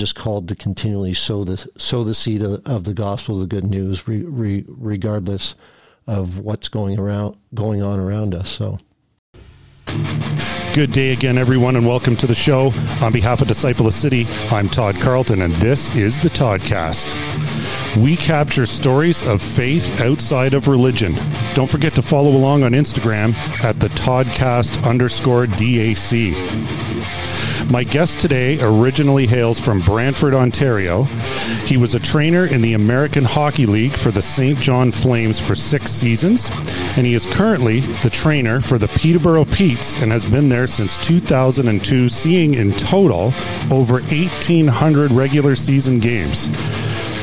just called to continually sow the sow the seed of, of the gospel, the good news, re, re, regardless of what's going around going on around us. So. Good day again, everyone, and welcome to the show. On behalf of Disciple of City, I'm Todd Carlton, and this is the Toddcast. We capture stories of faith outside of religion. Don't forget to follow along on Instagram at the Toddcast underscore DAC. My guest today originally hails from Brantford, Ontario. He was a trainer in the American Hockey League for the Saint John Flames for six seasons, and he is currently the trainer for the Peterborough Petes and has been there since 2002, seeing in total over 1,800 regular season games.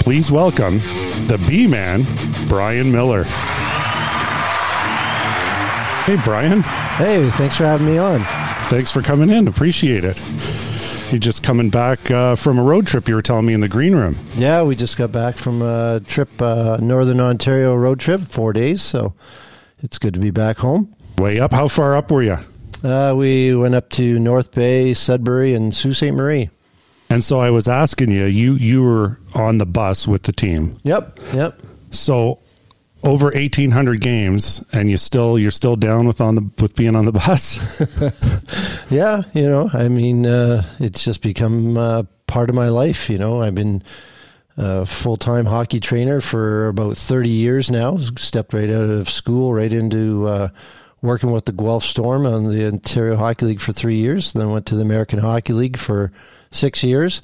Please welcome the B Man, Brian Miller. Hey, Brian. Hey, thanks for having me on. Thanks for coming in. Appreciate it. You're just coming back uh, from a road trip you were telling me in the green room. Yeah, we just got back from a trip, uh, Northern Ontario road trip, four days. So it's good to be back home. Way up. How far up were you? Uh, we went up to North Bay, Sudbury, and Sault Ste. Marie. And so I was asking you, you you were on the bus with the team. Yep, yep. So over 1800 games and you still you're still down with on the with being on the bus? Yeah you know i mean uh, it's just become uh, part of my life you know. I've been a full-time hockey trainer for about 30 years now. Stepped right out of school right into uh, working with the guelph storm on the ontario hockey league for three years then went to the american hockey league for six years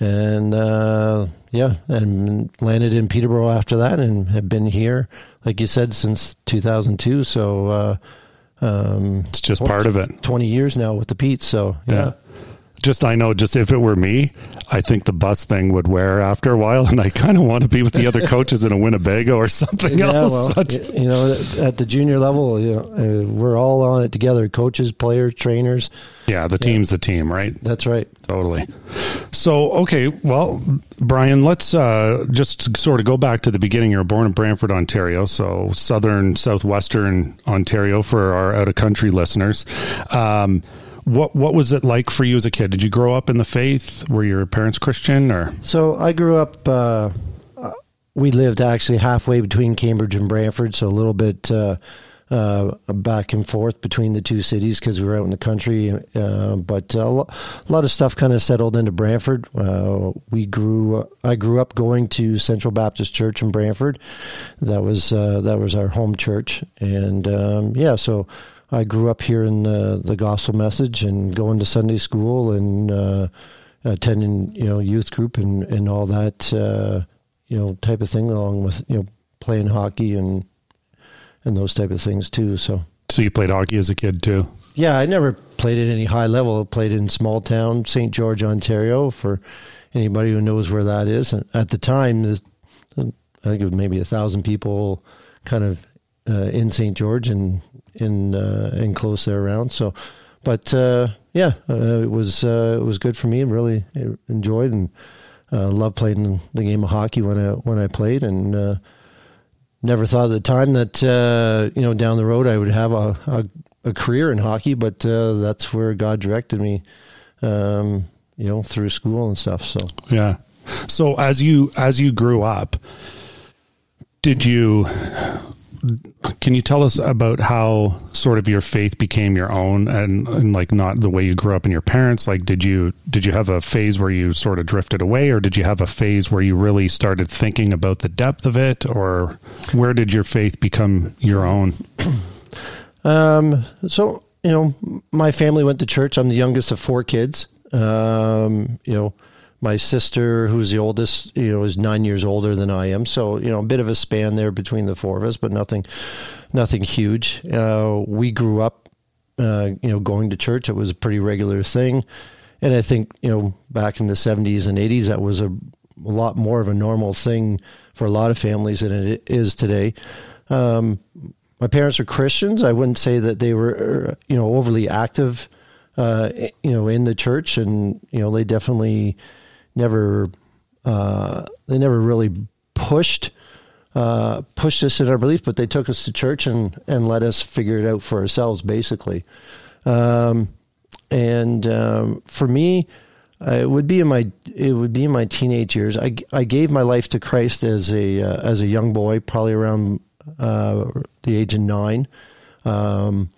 and uh, yeah, and landed in Peterborough after that, and have been here, like you said, since 2002. So uh, um, it's just part of it. 20 years now with the Pete. So yeah. yeah just I know just if it were me, I think the bus thing would wear after a while, and I kind of want to be with the other coaches in a Winnebago or something yeah, else. Well, you know, at the junior level, you know, uh, we're all on it together: coaches, players, trainers. Yeah, the team's the team, right? That's right. Totally. So, okay, well, Brian, let's uh, just sort of go back to the beginning. You were born in Brantford, Ontario, so southern, southwestern Ontario for our out of country listeners. Um, what what was it like for you as a kid? Did you grow up in the faith? Were your parents Christian or? So I grew up. Uh, we lived actually halfway between Cambridge and Brantford, so a little bit uh, uh, back and forth between the two cities because we were out in the country. Uh, but a lot of stuff kind of settled into Brantford. Uh, we grew. I grew up going to Central Baptist Church in Brantford. That was uh, that was our home church, and um, yeah, so I grew up here in the, the gospel message and going to Sunday school and uh, attending you know youth group and and all that uh, you know type of thing along with you know playing hockey and and those type of things too. So so you played hockey as a kid too. Yeah, I never played at any high level. I played in small town St. George, Ontario. For anybody who knows where that is, and at the time, I think it was maybe a thousand people, kind of uh, in St. George and in uh, in close there around. So, but uh, yeah, uh, it was uh, it was good for me. Really enjoyed and uh, loved playing the game of hockey when I when I played, and never thought at the time that you know down the road I would have a a, a career in hockey. But that's where God directed me. Um, you know, through school and stuff. So yeah. So as you as you grew up, did you can you tell us about how sort of your faith became your own and, and, like not the way you grew up in your parents? Like did you did you have a phase where you sort of drifted away or did you have a phase where you really started thinking about the depth of it or where did your faith become your own? Um so you know my family went to church. I'm the youngest of four kids. Um you know my sister, who's the oldest, you know, is nine years older than I am. So, you know, a bit of a span there between the four of us, but nothing, nothing huge. Uh, we grew up, uh, you know, going to church. It was a pretty regular thing. And I think, you know, back in the 70s and 80s, that was a, a lot more of a normal thing for a lot of families than it is today. Um, my parents are Christians. I wouldn't say that they were, you know, overly active, uh, you know, in the church. And, you know, they definitely, never uh, they never really pushed uh, pushed us in our belief, but they took us to church and and let us figure it out for ourselves, basically. Um, and um, for me, it would be in my it would be in my teenage years. I, I gave my life to Christ as a uh, as a young boy, probably around uh, the age of nine. Um,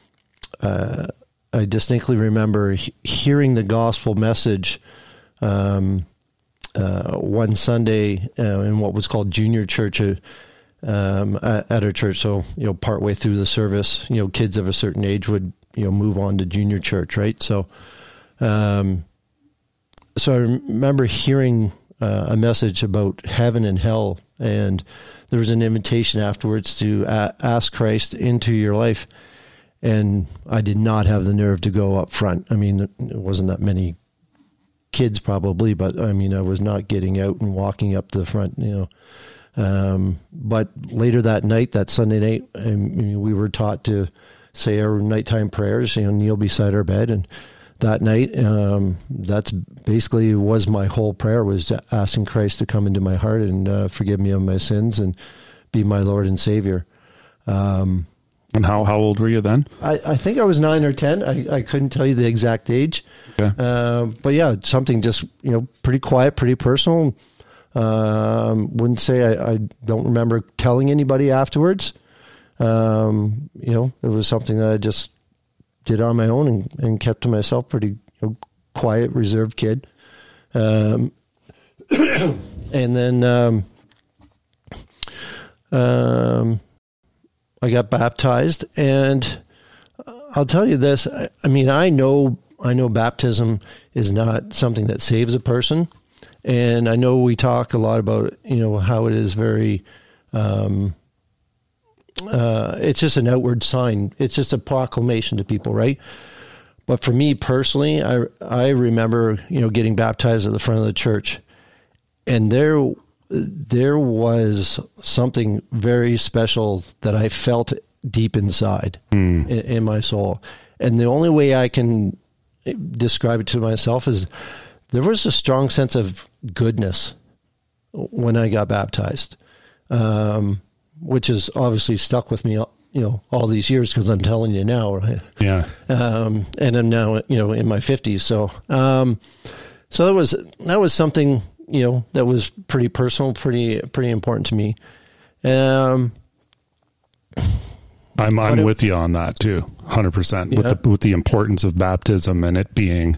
uh, I distinctly remember he- hearing the gospel message um, uh, one Sunday uh, in what was called junior church uh, um, at, our church. So you know, partway through the service, you know, kids of a certain age would you know move on to junior church, right? So. Um, so I remember hearing uh, a message about heaven and hell, and there was an invitation afterwards to a- ask Christ into your life. And I did not have the nerve to go up front. I mean, it wasn't that many kids probably, but I mean, I was not getting out and walking up to the front, you know. Um, but later that night, that Sunday night, I mean, we were taught to say our nighttime prayers, you know, kneel beside our bed and that night. Um, that's basically was my whole prayer was asking Christ to come into my heart and uh, forgive me of my sins and be my Lord and Savior. Um, And how, how old were you then? I, I think I was nine or ten. I, I couldn't tell you the exact age, Okay. uh, but yeah, something just you know pretty quiet, pretty personal. Um, wouldn't say I, I don't remember telling anybody afterwards. Um, you know, it was something that I just did on my own and, and kept to myself. Pretty you know, quiet, reserved kid. Um, and then um, um, I got baptized, and I'll tell you this. I, mean, I know I know baptism is not something that saves a person, and I know we talk a lot about you know how it is very. Um, uh, it's just an outward sign. It's just a proclamation to people, right? But for me personally, I I remember you know getting baptized at the front of the church, and there there was something very special that I felt deep inside in, in my soul, and the only way I can describe it to myself is there was a strong sense of goodness when I got baptized, um, which has obviously stuck with me, you know, all these years because I'm telling you now, right? Yeah. um, and I'm now you know in my fifties. So, um, so that was that was something you know that was pretty personal, pretty pretty important to me. Um, I'm I'm it- with you on that too, hundred percent. With the with the importance of baptism and it being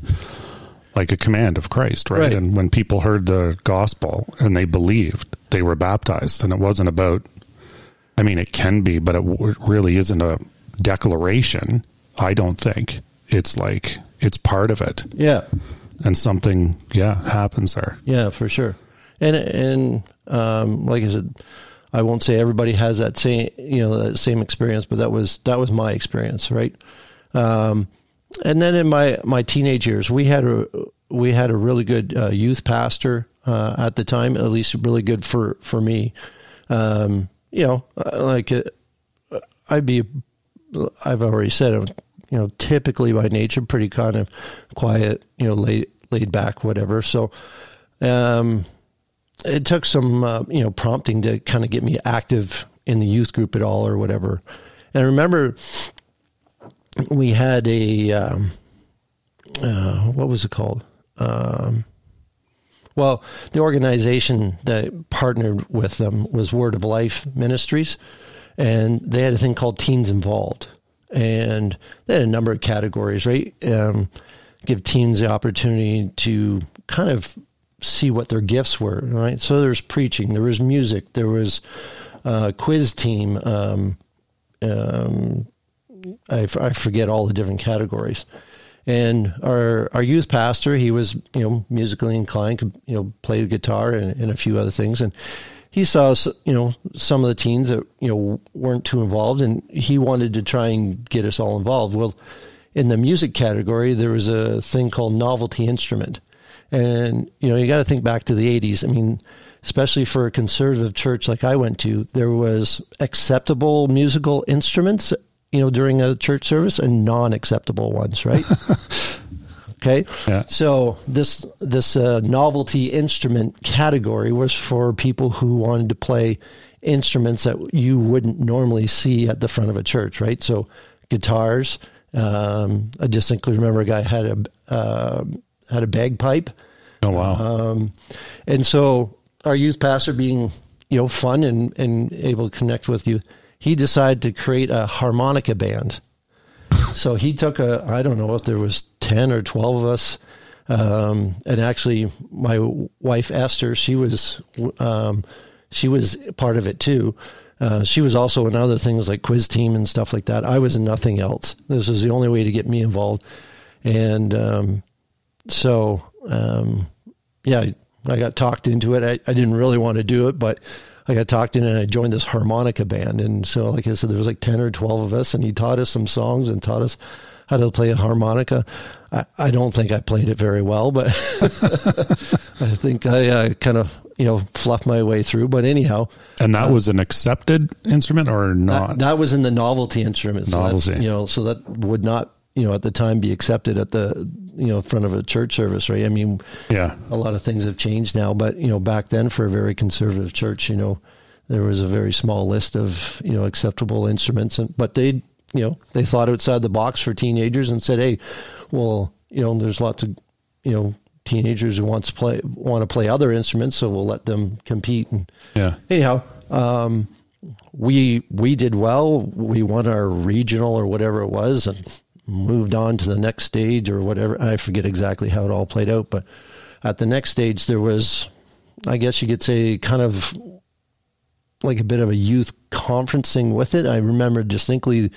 like a command of Christ, right? Right. And when people heard the gospel and they believed, they were baptized, and it wasn't about. I mean, it can be, but it really isn't a declaration. I don't think it's like it's part of it, yeah, and something, yeah, happens there. yeah, for sure. And and um, like I said, I won't say everybody has that same you know that same experience, but that was that was my experience, right? Um, and then in my my teenage years, we had a we had a really good uh, youth pastor uh, at the time, at least really good for for me. Um, you know, uh, like uh, I'd be, I've already said, I'm, you know, typically by nature pretty kind of quiet, you know, laid laid back, whatever. So, um, it took some uh, you know prompting to kind of get me active in the youth group at all or whatever. And I remember we had a um, uh, what was it called? Um, well, the organization that partnered with them was Word of Life Ministries, and they had a thing called Teens Involved, and they had a number of categories, right? Um, give teens the opportunity to kind of see what their gifts were, right? So there's preaching, there was music, there was quiz team. Um, um, I, f- I forget all the different categories. And our our youth pastor, he was you know musically inclined, could you know play the guitar and, and a few other things, and he saw you know some of the teens that you know weren't too involved, and he wanted to try and get us all involved. Well, in the music category, there was a thing called novelty instrument, and you know you got to think back to the '80s. I mean, especially for a conservative church like I went to, there was acceptable musical instruments, you know, during a church service, and non-acceptable ones, right? okay, Yeah. so this this uh, novelty instrument category was for people who wanted to play instruments that you wouldn't normally see at the front of a church, right? So guitars. Um, I distinctly remember a guy had a uh, had a bagpipe. Oh wow. Um, and so our youth pastor being, you know, fun and, and able to connect with you, he decided to create a harmonica band. So he took a, I don't know if there was 10 or 12 of us. Um, and actually my wife Esther, she was, um, she was part of it too. Uh, she was also in other things like quiz team and stuff like that. I was in nothing else. This was the only way to get me involved. And, um, so, um, yeah, I got talked into it. I, I didn't really want to do it, but I got talked in and I joined this harmonica band. And so, like I said, there was like 10 or 12 of us and he taught us some songs and taught us how to play a harmonica. I, I don't think I played it very well, but I think I uh, kind of, you know, fluff my way through. But anyhow. And that uh, was an accepted instrument or not? That, that was in the novelty instrument. So novelty. you know, so that would not you know at the time be accepted at the you know front of a church service right i mean yeah a lot of things have changed now but you know back then for a very conservative church you know there was a very small list of you know acceptable instruments and but they you know they thought outside the box for teenagers and said hey well you know there's lots of you know teenagers who wants to play want to play other instruments so we'll let them compete and yeah anyhow um we we did well we won our regional or whatever it was and moved on to the next stage or whatever. I forget exactly how it all played out, but at the next stage, there was, I guess you could say, kind of like a bit of a youth conferencing with it. I remember distinctly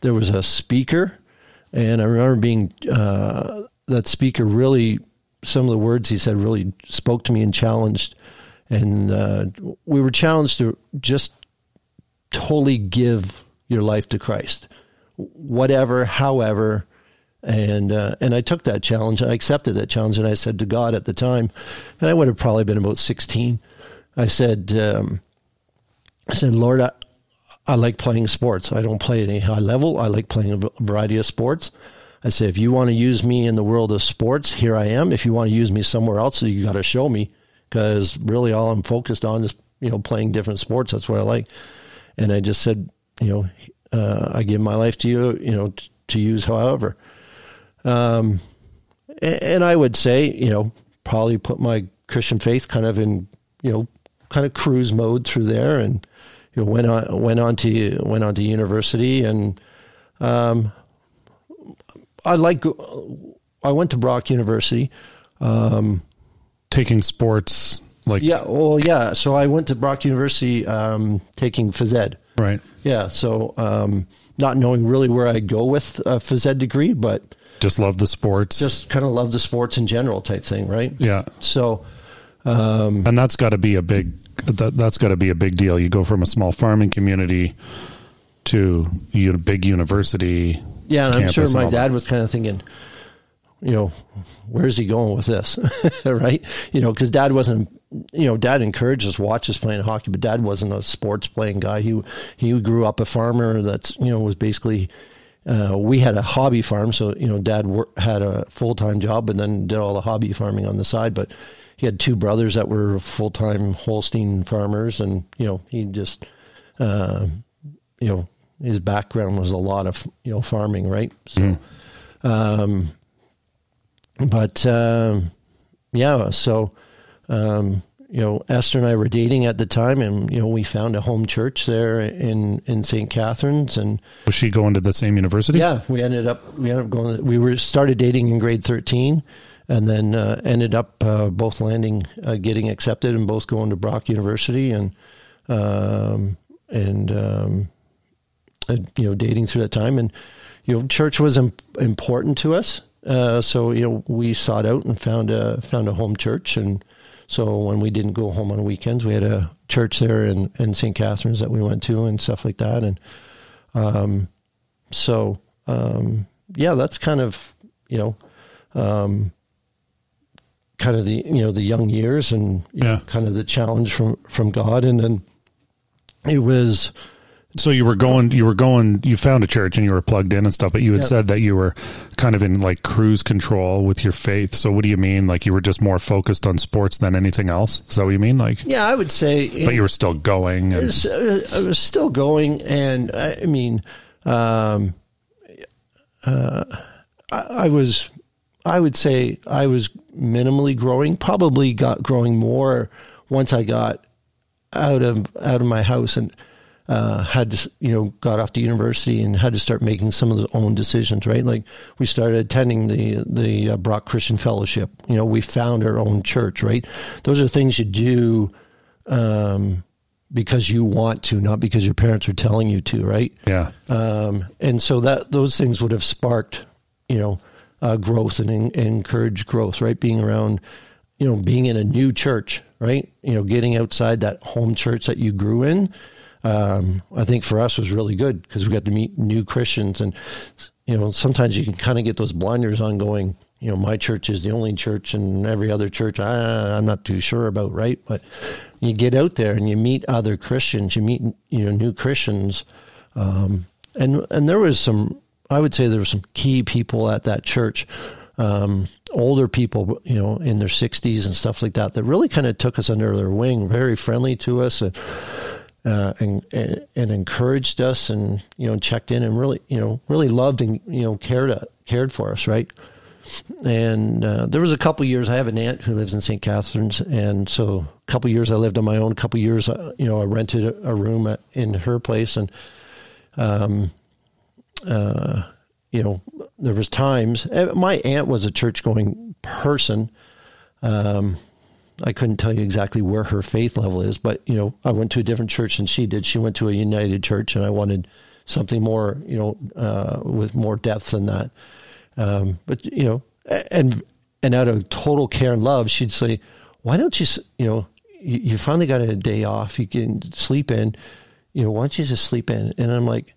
there was a speaker, and I remember being uh, that speaker really. Some of the words he said really spoke to me and challenged, and uh, we were challenged to just totally give your life to Christ whatever, however. And uh, and I took that challenge. I accepted that challenge, and I said to God at the time, and I would have probably been about sixteen. I said, um, I said, Lord, I, I like playing sports. I don't play at any high level. I like playing a variety of sports. I said, if you want to use me in the world of sports, here I am. If you want to use me somewhere else, you got to show me because really all I'm focused on is you know playing different sports. That's what I like. And I just said, you know, uh, I give my life to you, you know, t- to use however. Um, and, and I would say, you know, probably put my Christian faith kind of in, you know, kind of cruise mode through there, and you know, went on went on to went on to university, and um, I like I went to Brock University. Um, Taking sports like yeah, well, yeah. So I went to Brock University um, taking phys ed. Right. Yeah. So um, not knowing really where I'd go with a phys ed degree, but just love the sports. Just kind of love the sports in general type thing, right? Yeah. So, um, and that's got to be a big that, that's got to be a big deal. You go from a small farming community to a big university. Yeah, and I'm sure my dad was kind of thinking, you know, where's he going with this? right? You know, because dad wasn't, you know, dad encouraged us, watch us playing hockey, but dad wasn't a sports playing guy. He, he grew up a farmer that's, you know, was basically, uh, we had a hobby farm. So, you know, dad had a full time job and then did all the hobby farming on the side. But he had two brothers that were full time Holstein farmers. And, you know, he just, uh, you know, his background was a lot of, you know, farming, right? So, mm. um, but um, yeah, so um, you know, Esther and I were dating at the time, and you know, we found a home church there in in St. Catharines. And was she going to the same university? Yeah, we ended up we ended up going. We were started dating in grade thirteen, and then uh, ended up uh, both landing, uh, getting accepted, and both going to Brock University, and um, and um, you know, dating through that time, and you know, church was imp- important to us. Uh, so you know, we sought out and found a found a home church, and so when we didn't go home on weekends, we had a church there in, in St. Catharines that we went to and stuff like that, and um, so um, yeah, that's kind of you know, um, kind of the you know the young years and yeah. know, kind of the challenge from from God, and then it was so you were going, you were going, you found a church and you were plugged in and stuff, but you had yep. said that you were kind of in like cruise control with your faith. So what do you mean? Like you were just more focused on sports than anything else? Is that what you mean? Like, yeah, I would say, but you were still going. And, was, uh, I was still going. And I, I mean, um, uh, I, I was, I would say I was minimally growing. Probably got growing more once I got out of out of my house and uh, had to, you know, got off to university and had to start making some of the own decisions, right? Like we started attending the the uh, Brock Christian Fellowship. You know, we found our own church, right? Those are things you do um, because you want to, not because your parents are telling you to, right? Yeah. Um, and so that those things would have sparked, you know, uh, growth and, and encouraged growth, right? Being around, you know, being in a new church, right? You know, getting outside that home church that you grew in um, I think for us was really good because we got to meet new Christians, and you know sometimes you can kind of get those blinders on going. You know, my church is the only church, and every other church I, I'm not too sure about, right? But you get out there and you meet other Christians, you meet you know new Christians, um, and and there was some. I would say there were some key people at that church. Um, older people, you know, in their 60s and stuff like that, that really kind of took us under their wing, very friendly to us. And, uh, and, and encouraged us and you know checked in and really you know really loved and you know cared cared for us right and uh, there was a couple years I have an aunt who lives in St. Catharines and so a couple years I lived on my own a couple years uh, you know I rented a, room in her place and um uh you know there was times my aunt was a church going person um I couldn't tell you exactly where her faith level is, but you know, I went to a different church than she did. She went to a United Church, and I wanted something more, you know, uh, with more depth than that. Um, but you know, and and out of total care and love, she'd say, "Why don't you, you know, you, you finally got a day off, you can sleep in, you know, why don't you just sleep in?" And I'm like,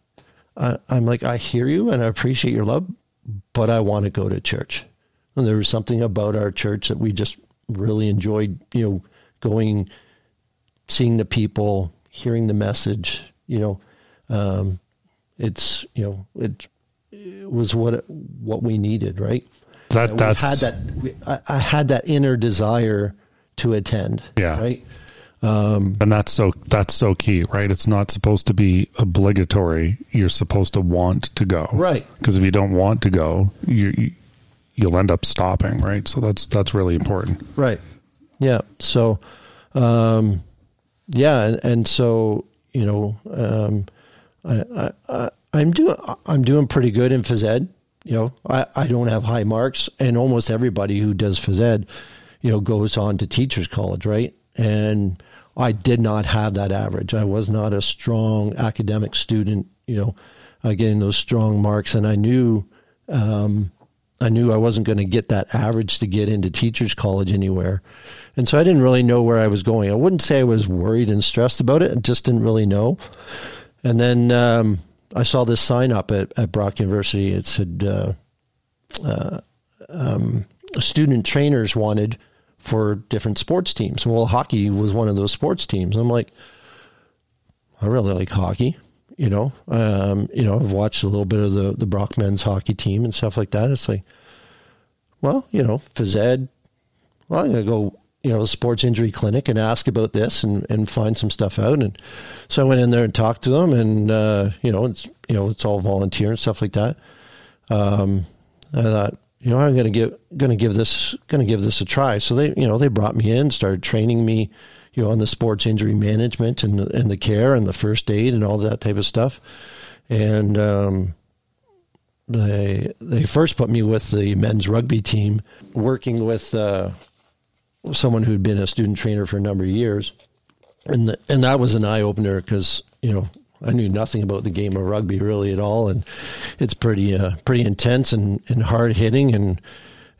I, I'm like, I hear you, and I appreciate your love, but I want to go to church. And there was something about our church that we just really enjoyed, you know, going, seeing the people, hearing the message. You know, um, it's you know it, it was what what we needed, right? That that's had that. We, I, I, had that inner desire to attend. Yeah. Right. Um, and that's so that's so key, right? It's not supposed to be obligatory. You're supposed to want to go, right? Because if you don't want to go, you you'll end up stopping, right? So that's that's really important, right? Yeah. So, um, yeah, and, and so you know, um, I, I, I'm doing I'm doing pretty good in phys ed. You know, I, I don't have high marks, and almost everybody who does phys ed, you know, goes on to teachers college, right? And I did not have that average. I was not a strong academic student, you know, uh, getting those strong marks, and I knew um, I knew I wasn't going to get that average to get into teachers college anywhere. And so I didn't really know where I was going. I wouldn't say I was worried and stressed about it. I just didn't really know. And then um, I saw this sign up at, at Brock University. It said uh, uh, um, student trainers wanted for different sports teams. Well, hockey was one of those sports teams. I'm like, I really like hockey you know, um, you know, I've watched a little bit of the the Brock men's hockey team and stuff like that. It's like, well, you know, phys ed. Well, I'm gonna go, you know, the sports injury clinic and ask about this and, and find some stuff out. And so I went in there and talked to them, and uh, you know, it's you know, it's all volunteer and stuff like that. Um, I thought, you know, I'm gonna give gonna give this gonna give this a try. So they, you know, they brought me in, started training me you know, on the sports injury management and and the care and the first aid and all that type of stuff. And um, they they first put me with the men's rugby team, working with uh, someone who'd been a student trainer for a number of years, and the, and that was an eye opener because you know I knew nothing about the game of rugby really at all, and it's pretty uh, pretty intense and, and hard hitting and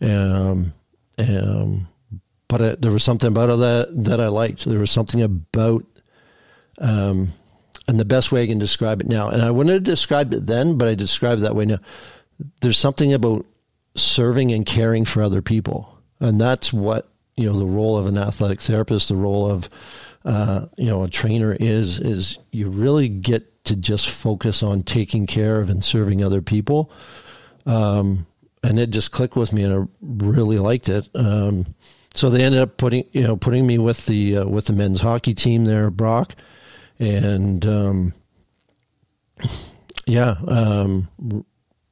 um, um, but there was something about that that I liked. There was something about, um, and the best way I can describe it now, and I wouldn't have described it then, but I describe it that way now. There's something about serving and caring for other people, and that's what you know the role of an athletic therapist, the role of uh, you know a trainer is is you really get to just focus on taking care of and serving other people. Um, and it just clicked with me, and I really liked it. Um, so they ended up putting you know putting me with the uh, with the men's hockey team there, Brock, and um, yeah, um,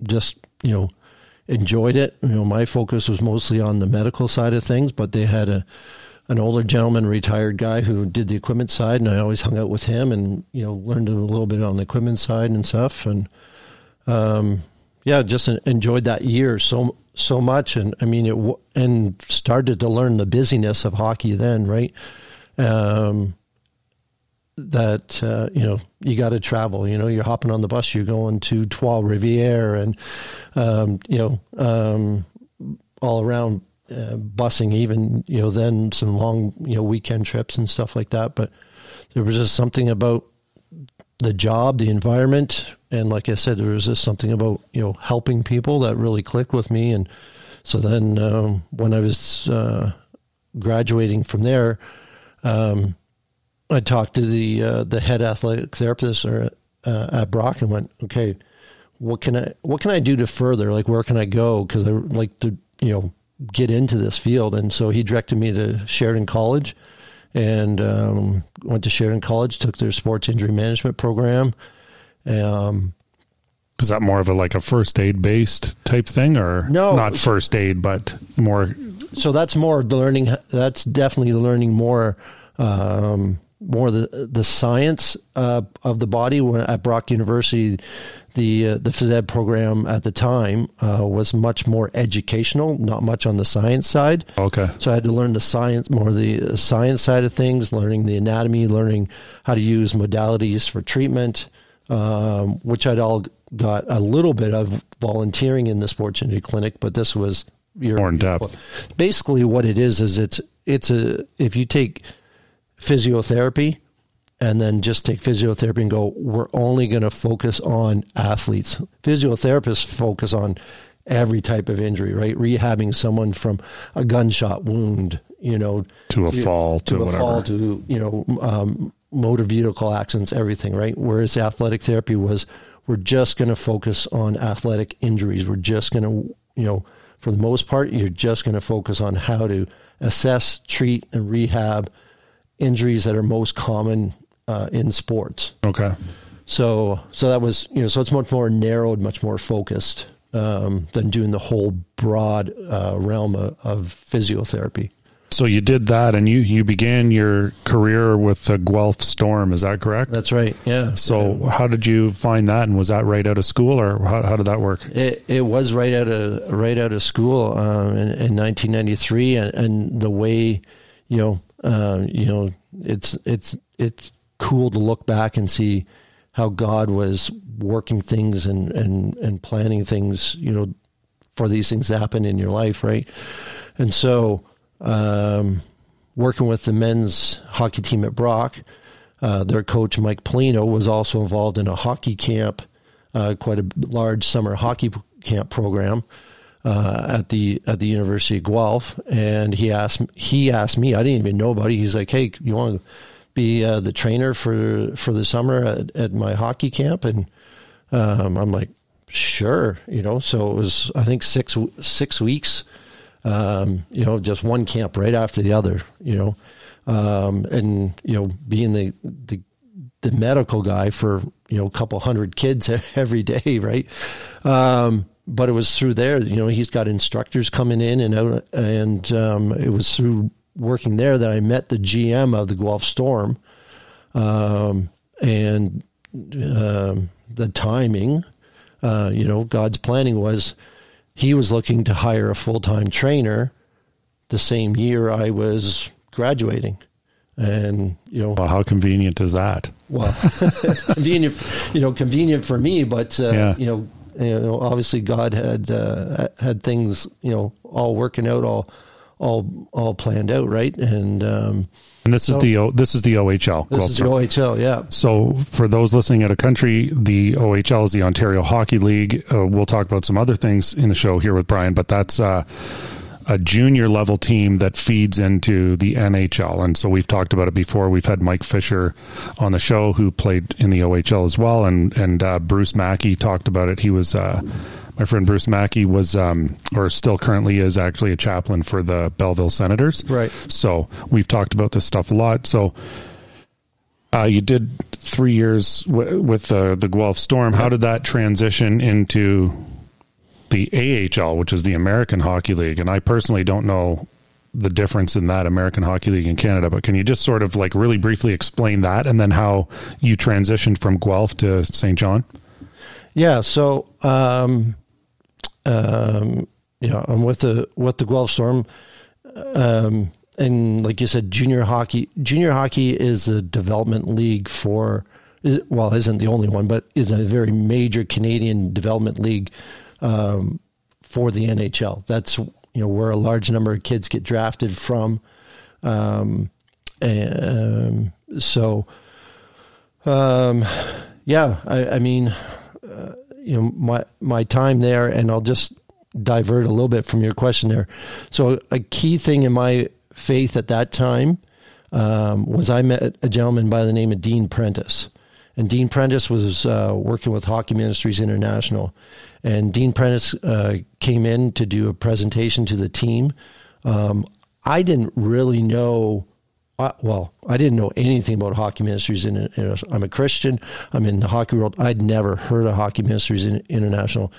just you know enjoyed it. You know, my focus was mostly on the medical side of things, but they had a an older gentleman, retired guy who did the equipment side, and I always hung out with him and you know learned a little bit on the equipment side and stuff, and um, yeah, just enjoyed that year so so much, and I mean it and started to learn the busyness of hockey then, right? Um, that uh, you know you got to travel. You know, you're hopping on the bus, you're going to Trois Rivières, and um, you know um, all around uh, busing. Even you know then some long you know weekend trips and stuff like that. But there was just something about the job, the environment, and like I said, there was just something about you know helping people that really clicked with me. And so then um, when I was uh, graduating from there. Um, I talked to the uh, the head athletic therapist or uh, at Brock and went, okay, what can I what can I do to further? Like, where can I go? Because I like to you know get into this field, and so he directed me to Sheridan College, and um, went to Sheridan College, took their sports injury management program. Um, is that more of a like a first aid based type thing, or no? Not first aid, but more. So that's more learning. That's definitely learning more. Um, more the the science uh, of the body. When at Brock University, the uh, the phys ed program at the time uh, was much more educational, not much on the science side. Okay. So I had to learn the science, more the science side of things, learning the anatomy, learning how to use modalities for treatment, um, which I'd all got a little bit of volunteering in the sports injury clinic, but this was your, more in depth. Basically, what it is is it's it's a if you take physiotherapy and then just take physiotherapy and go, we're only going to focus on athletes. Physiotherapists focus on every type of injury, right? Rehabbing someone from a gunshot wound, you know, to a fall, to, to a whatever. fall, to, you know, um, motor vehicle accidents, everything, right? Whereas athletic therapy was, we're just going to focus on athletic injuries. We're just going to, you know, for the most part, you're just going to focus on how to assess, treat, and rehab injuries that are most common uh, in sports. Okay. So so that was you know so it's much more narrowed, much more focused um, than doing the whole broad uh, realm of, of, physiotherapy. So you did that, and you you began your career with the Guelph Storm. Is that correct? That's right. Yeah. So yeah. how did you find that, and was that right out of school, or how, how did that work? It, it was right out of right out of school um, in, in 1993, and, and the way you know uh, you know, it's it's it's cool to look back and see how God was working things and and and planning things, you know, for these things to happen in your life, right? And so, um, working with the men's hockey team at Brock, uh, their coach Mike Pelino was also involved in a hockey camp, uh, quite a large summer hockey camp program uh, at the at the University of Guelph, and he asked he asked me. I didn't even know about it. He's like, "Hey, you want to be uh, the trainer for for the summer at, at my hockey camp?" And um, I'm like, "Sure," you know. So it was I think six six weeks, um, you know, just one camp right after the other, you know, um, and you know, being the the the medical guy for you know a couple hundred kids every day, right? Um, but it was through there. You know, he's got instructors coming in and out, and um, it was through working there that I met the GM of the Guelph Storm, um, and um, the timing. Uh, you know, God's planning was he was looking to hire a full time trainer the same year I was graduating. And you know, well, how convenient is that? Well, convenient, you know, convenient for me, but uh, yeah. you know, you know, obviously God had uh, had things, you know, all working out, all all all planned out, right? And um, and this so, is the this is the OHL. This is the OHL, yeah. So for those listening at a country, the OHL is the Ontario Hockey League. Uh, we'll talk about some other things in the show here with Brian, but that's. Uh, a junior level team that feeds into the NHL. And so we've talked about it before. We've had Mike Fisher on the show who played in the OHL as well. And, and uh, Bruce Mackey talked about it. He was, uh, my friend Bruce Mackey was, um, or still currently is actually a chaplain for the Belleville Senators. Right. So we've talked about this stuff a lot. So, uh, you did three years w- with the the Guelph Storm. How did that transition into the AHL, which is the American Hockey League, and I personally don't know the difference in that American Hockey League in Canada. But can you just sort of like really briefly explain that, and then how you transitioned from Guelph to Saint John? Yeah. So, um, um, yeah, I'm with the with the Guelph Storm, um, and like you said, junior hockey. Junior hockey is a development league for well, isn't the only one, but is a very major Canadian development league um, for the NHL. That's you know where a large number of kids get drafted from. Um, and, um, so, um, yeah, I, I mean, you know, my my time there, and I'll just divert a little bit from your question there. So, a key thing in my faith at that time um, was I met a gentleman by the name of Dean Prentice. And Dean Prentice was uh, working with Hockey Ministries International. And Dean Prentice uh, came in to do a presentation to the team. Um, I didn't really know, uh, well, I didn't know anything about Hockey Ministries. In international. I'm a Christian, I'm in the hockey world. I'd never heard of Hockey Ministries International.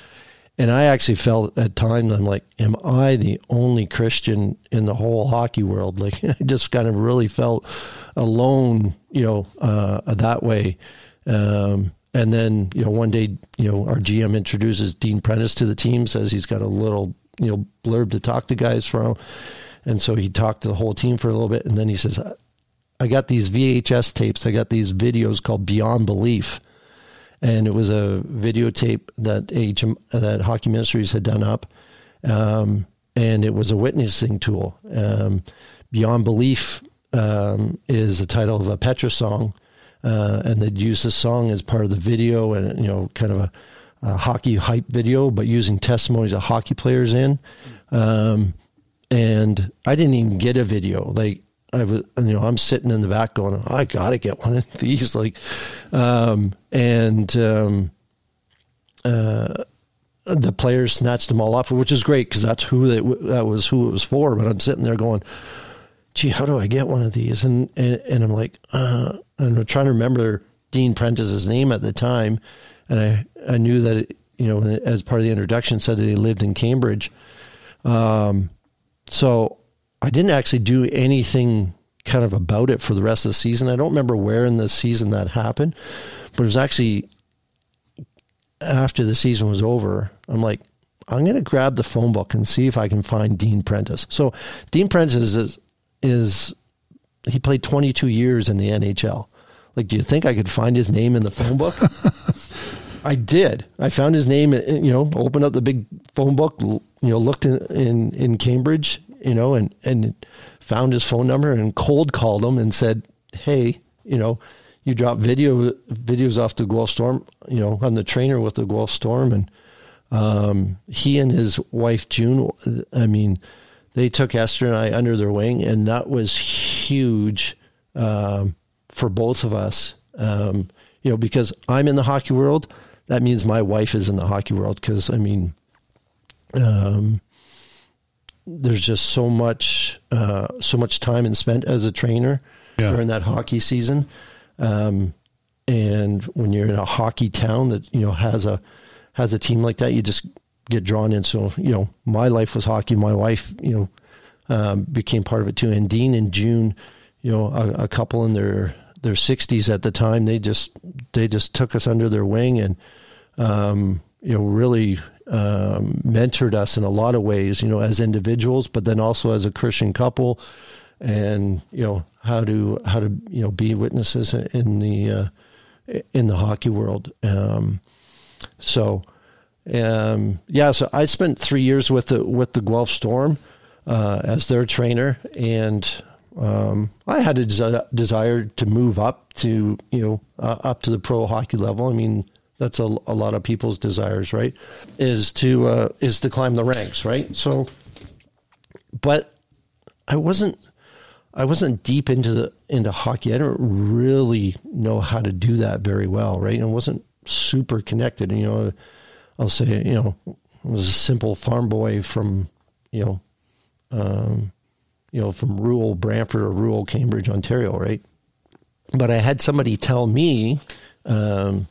And I actually felt at times, I'm like, am I the only Christian in the whole hockey world? Like, I just kind of really felt alone, you know, uh, that way. Um, and then, you know, one day, you know, our GM introduces Dean Prentice to the team, says he's got a little, you know, blurb to talk to guys from. And so he talked to the whole team for a little bit. And then he says, I got these VHS tapes. I got these videos called Beyond Belief. And it was a videotape that HM, that Hockey Ministries had done up. Um, and it was a witnessing tool. Um, Beyond Belief um, is the title of a Petra song uh, and they'd use this song as part of the video and you know kind of a, a hockey hype video, but using testimonies of hockey players in. Um, and I didn't even get a video. Like I was, you know, I'm sitting in the back going, I gotta get one of these. Like, um, and um, uh, the players snatched them all up, which is great because that's who they, that was who it was for. But I'm sitting there going, gee, how do I get one of these? And and, and I'm like, uh, I'm trying to remember Dean Prentice's name at the time, and I I knew that it, you know as part of the introduction said that he lived in Cambridge, um, so I didn't actually do anything kind of about it for the rest of the season. I don't remember where in the season that happened, but it was actually after the season was over. I'm like, I'm going to grab the phone book and see if I can find Dean Prentice. So Dean Prentice is is he played 22 years in the NHL. Like, do you think I could find his name in the phone book? I did. I found his name. You know, opened up the big phone book. You know, looked in in, in Cambridge. You know, and and found his phone number and cold called him and said, "Hey, you know, you drop video videos off the Guelph Storm. You know, I'm the trainer with the Guelph Storm, and um, he and his wife June. I mean." they took Esther and I under their wing, and that was huge um, for both of us. Um, you know, because I'm in the hockey world, that means my wife is in the hockey world. Because I mean, um, there's just so much, uh, so much time and spent as a trainer yeah. during that hockey season. Um, and when you're in a hockey town that you know has a has a team like that, you just get drawn in. So, you know, my life was hockey. My wife, you know, um, became part of it too. And Dean and June, you know, a, a, couple in their their sixties at the time, they just they just took us under their wing and um, you know really um, mentored us in a lot of ways. You know, as individuals, but then also as a Christian couple, and you know how to how to you know be witnesses in the uh, in the hockey world. Um, so um, yeah, so I spent three years with the with the Guelph Storm uh, as their trainer, and um, I had a des- desire to move up to you know uh, up to the pro hockey level. I mean, that's a, a lot of people's desires, right? Is to uh, is to climb the ranks, right? So, but I wasn't I wasn't deep into the into hockey. I don't really know how to do that very well, right? And wasn't super connected. You know I'll say, you know, I was a simple farm boy from, you know, um, you know, from rural Brantford or rural Cambridge, Ontario, right? But I had somebody tell me, um,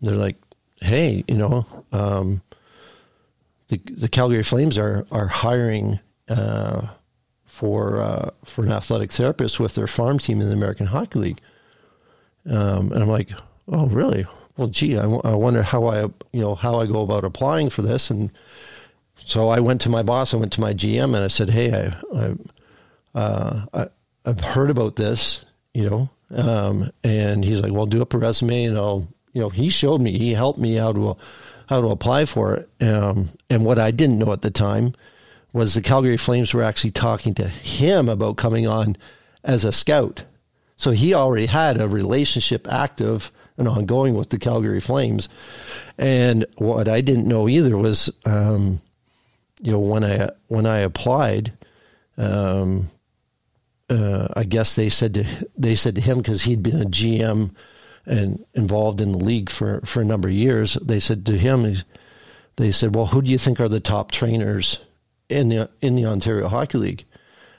they're like, hey, you know, um, the, the Calgary Flames are are hiring uh, for uh, for an athletic therapist with their farm team in the American Hockey League. Um, and I'm like, oh, really? Well, gee, I, w- I wonder how I you know how I go about applying for this. And so I went to my boss. I went to my GM and I said, hey, I, I, uh, I I've heard about this, you know. Um, and he's like, well, do up a resume and I'll you know he showed me he helped me how to how to apply for it. Um, and what I didn't know at the time was the Calgary Flames were actually talking to him about coming on as a scout. So he already had a relationship active and ongoing with the Calgary Flames. And what I didn't know either was, um, you know, when I when I applied, um, uh, I guess they said to they said to him because he'd been a GM and involved in the league for for a number of years. They said to him, they said, "Well, who do you think are the top trainers in the in the Ontario Hockey League?"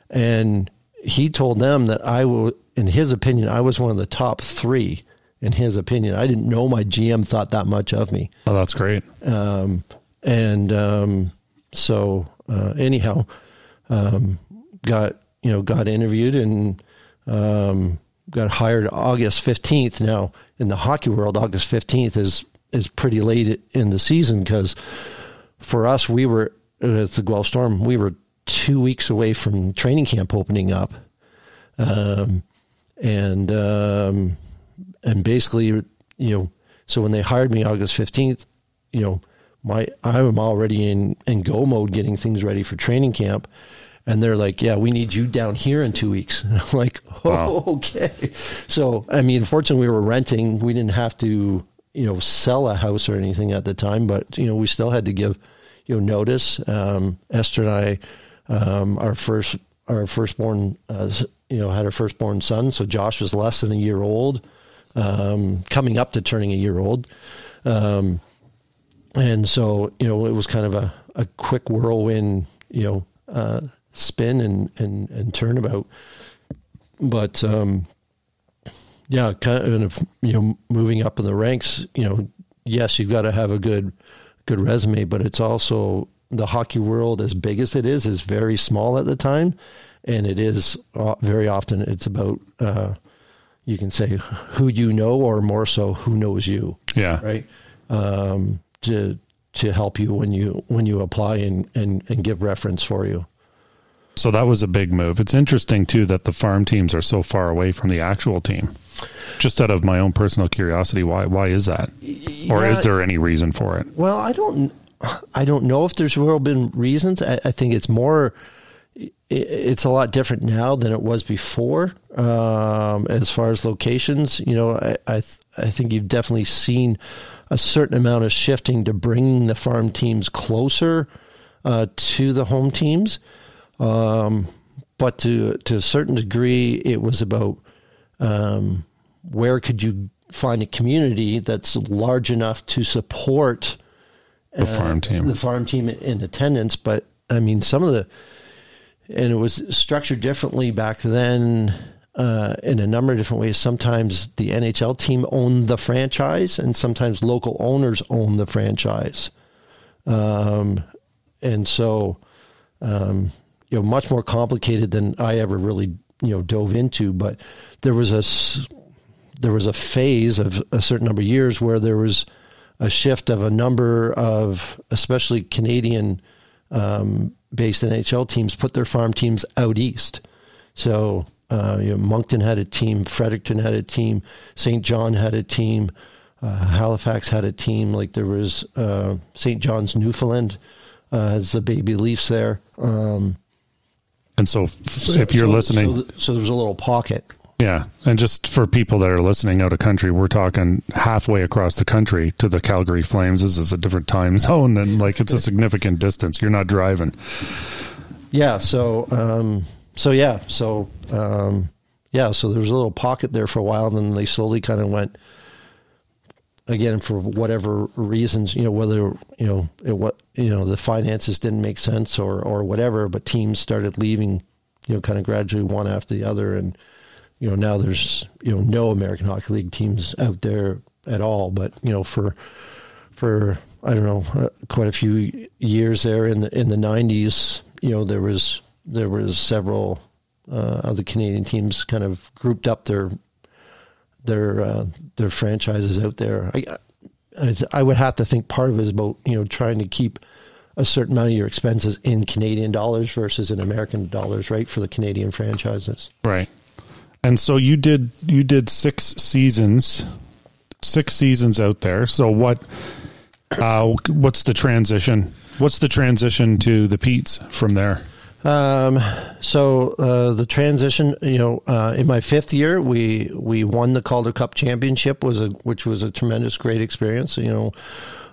And he told them that I will, in his opinion, I was one of the top three. In his opinion, I didn't know my GM thought that much of me. Oh, that's great. Um, and um, so, uh, anyhow, um, got you know got interviewed and um, got hired August fifteenth. Now, in the hockey world, August fifteenth is is pretty late in the season because for us, we were at the Guelph Storm. We were two weeks away from training camp opening up, um, and um, and basically, you know, so when they hired me August fifteenth, you know, my I'm already in in go mode, getting things ready for training camp, and they're like, "Yeah, we need you down here in two weeks." And I'm like, "Oh, wow. okay." So, I mean, fortunately, we were renting; we didn't have to, you know, sell a house or anything at the time, but you know, we still had to give, you know, notice. Um, Esther and I um, our first our firstborn, uh, you know, had our firstborn son. So Josh was less than a year old, um, coming up to turning a year old. Um, and so, you know, it was kind of a, a quick whirlwind, you know, uh, spin and, and, and turnabout. But, um, yeah, kind of, you know, moving up in the ranks, you know, yes, you've got to have a good, good resume, but it's also the hockey world, as big as it is, is very small at the time, and it is uh, very often it's about uh, you can say who you know, or more so who knows you. Yeah. Right. Um, to to help you when you when you apply and, and, and give reference for you. So that was a big move. It's interesting too that the farm teams are so far away from the actual team. Just out of my own personal curiosity, why why is that? Or yeah, is there any reason for it? Well, I don't I don't know if there's real been reasons. I, I, think it's more, it's a lot different now than it was before. Um, as far as locations, you know, I, I, I think you've definitely seen a certain amount of shifting to bringing the farm teams closer uh, to the home teams. Um, but to to a certain degree, it was about um, where could you find a community that's large enough to support the farm team, the farm team in attendance. But I mean, some of the and it was structured differently back then uh, in a number of different ways. Sometimes the NHL team owned the franchise, and sometimes local owners owned the franchise. Um, and so, um, you know, much more complicated than I ever really you know dove into. But there was a there was a phase of a certain number of years where there was a shift of a number of, especially Canadian um, based NHL teams, put their farm teams out east. So uh, you know, Moncton had a team, Fredericton had a team, Saint John had a team, uh, Halifax had a team. Like there was uh, St. John's, Newfoundland uh, has the baby Leafs there. Um, and so, f- if you're so, listening, so, th- so there's a little pocket. Yeah. And just for people that are listening out of country, we're talking halfway across the country to the Calgary Flames. This is a different time zone and like it's a significant distance. You're not driving. Yeah. So, um, so yeah. So, um, yeah. So there was a little pocket there for a while, and then they slowly kind of went again for whatever reasons, you know, whether you know it what you know the finances didn't make sense or or whatever, but teams started leaving, you know, kind of gradually one after the other, and you know now there's you know no American Hockey League teams out there at all. But you know for for I don't know, uh, quite a few years there in the in the '90s. You know, there was there was several uh, other Canadian teams kind of grouped up their their uh, their franchises out there. I, I, I would have to think part of it is about you know trying to keep a certain amount of your expenses in Canadian dollars versus in American dollars, right, for the Canadian franchises. Right. And so you did you did six seasons, six seasons out there. So what? Uh, what's the transition? What's the transition to the Petes from there? Um, so uh, the transition, you know, uh, in my fifth year, we we won the Calder Cup championship, was a which was a tremendous, great experience. You know,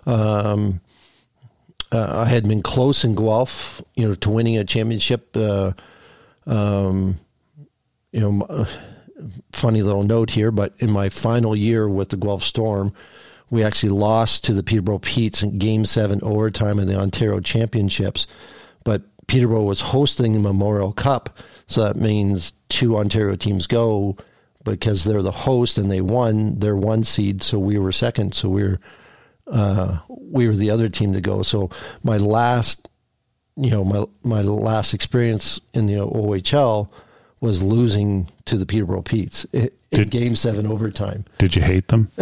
um, uh, I had been close in Guelph, you know, to winning a championship. Uh, um, you know, funny little note here, but in my final year with the Guelph Storm, we actually lost to the Peterborough Petes in Game Seven overtime in the Ontario Championships, but Peterborough was hosting the Memorial Cup, so that means two Ontario teams go because they're the host and they won. They're one seed, so we were second. So we were uh, we were the other team to go. So my last, you know, my my last experience in the OHL was losing to the Peterborough Petes in did, Game Seven overtime. Did you hate them?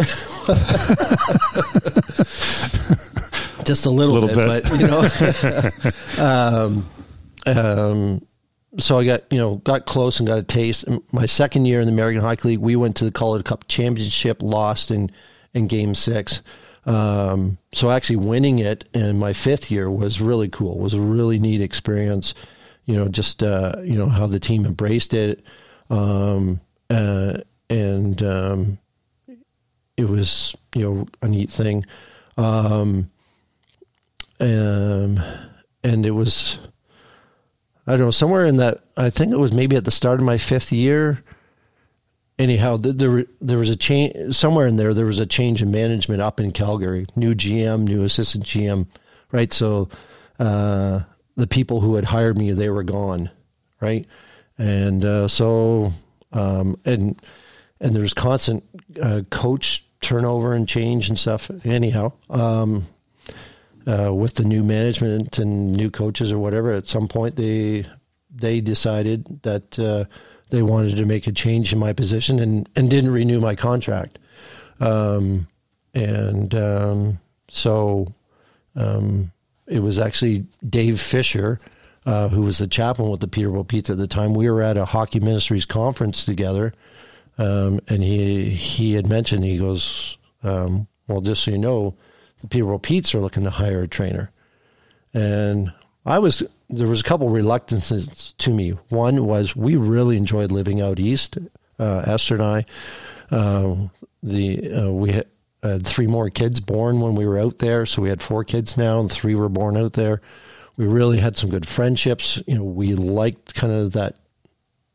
Just a little, little bit, bit, but you know. um, um, so I got you know got close and got a taste. My second year in the American Hockey League, we went to the Calder Cup championship, lost in in Game Six. Um, so actually winning it in my fifth year was really cool. It was a really neat experience. You know, just uh, you know how the team embraced it, um, uh, and um, it was you know a neat thing. Um, um and it was I don't know, somewhere in that, I think it was maybe at the start of my fifth year. Anyhow, there there was a change somewhere in there. There was a change in management up in Calgary. New GM, new assistant GM, right? So uh, the people who had hired me, they were gone, right? And uh, so um, and and there's constant uh, coach turnover and change and stuff. Anyhow, um, uh, with the new management and new coaches or whatever, at some point they they decided that uh, they wanted to make a change in my position and, and didn't renew my contract. Um, and um, so um, it was actually Dave Fisher, uh, who was the chaplain with the Peterborough Petes at the time. We were at a hockey ministries conference together, um, and he he had mentioned he goes, um, well, just so you know the Peterborough Petes are looking to hire a trainer. And I was there was a couple reluctances to me. One was we really enjoyed living out east. Uh, Esther and I, uh, the uh, we had, three more kids born when we were out there, so we had four kids now, and three were born out there. We really had some good friendships. You know, we liked kind of that.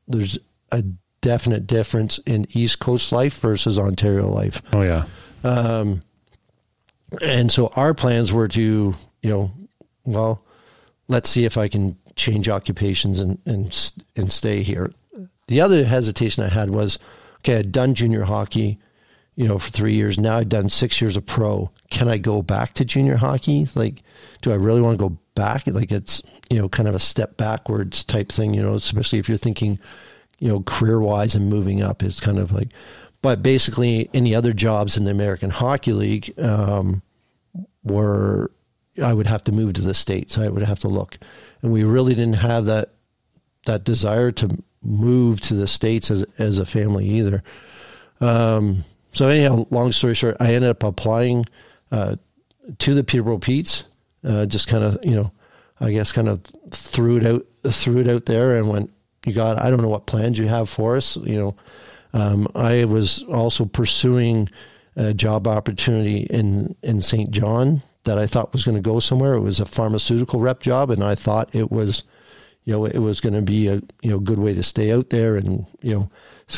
There's a definite difference in East Coast life versus Ontario life. Oh yeah. Um, and so our plans were to, you know, well, let's see if I can change occupations and and and stay here. The other hesitation I had was, okay, I'd done junior hockey, you know, for three years. Now I've done six years of pro. Can I go back to junior hockey? Like, do I really want to go back? Like, it's you know, kind of a step backwards type thing. You know, especially if you're thinking, you know, career wise and moving up. It's kind of like, but basically, any other jobs in the American Hockey League um, were I would have to move to the states. I would have to look, and we really didn't have that that desire to move to the states as as a family either. Um, so anyhow, long story short, I ended up applying uh, to the Peterborough Petes. Uh, just kind of you know, I guess kind of threw it out threw it out there and went. You got. I don't know what plans you have for us. You know, um, I was also pursuing a job opportunity in, in Saint John that I thought was going to go somewhere. It was a pharmaceutical rep job, and I thought it was, you know, it was going to be a you know good way to stay out there and you know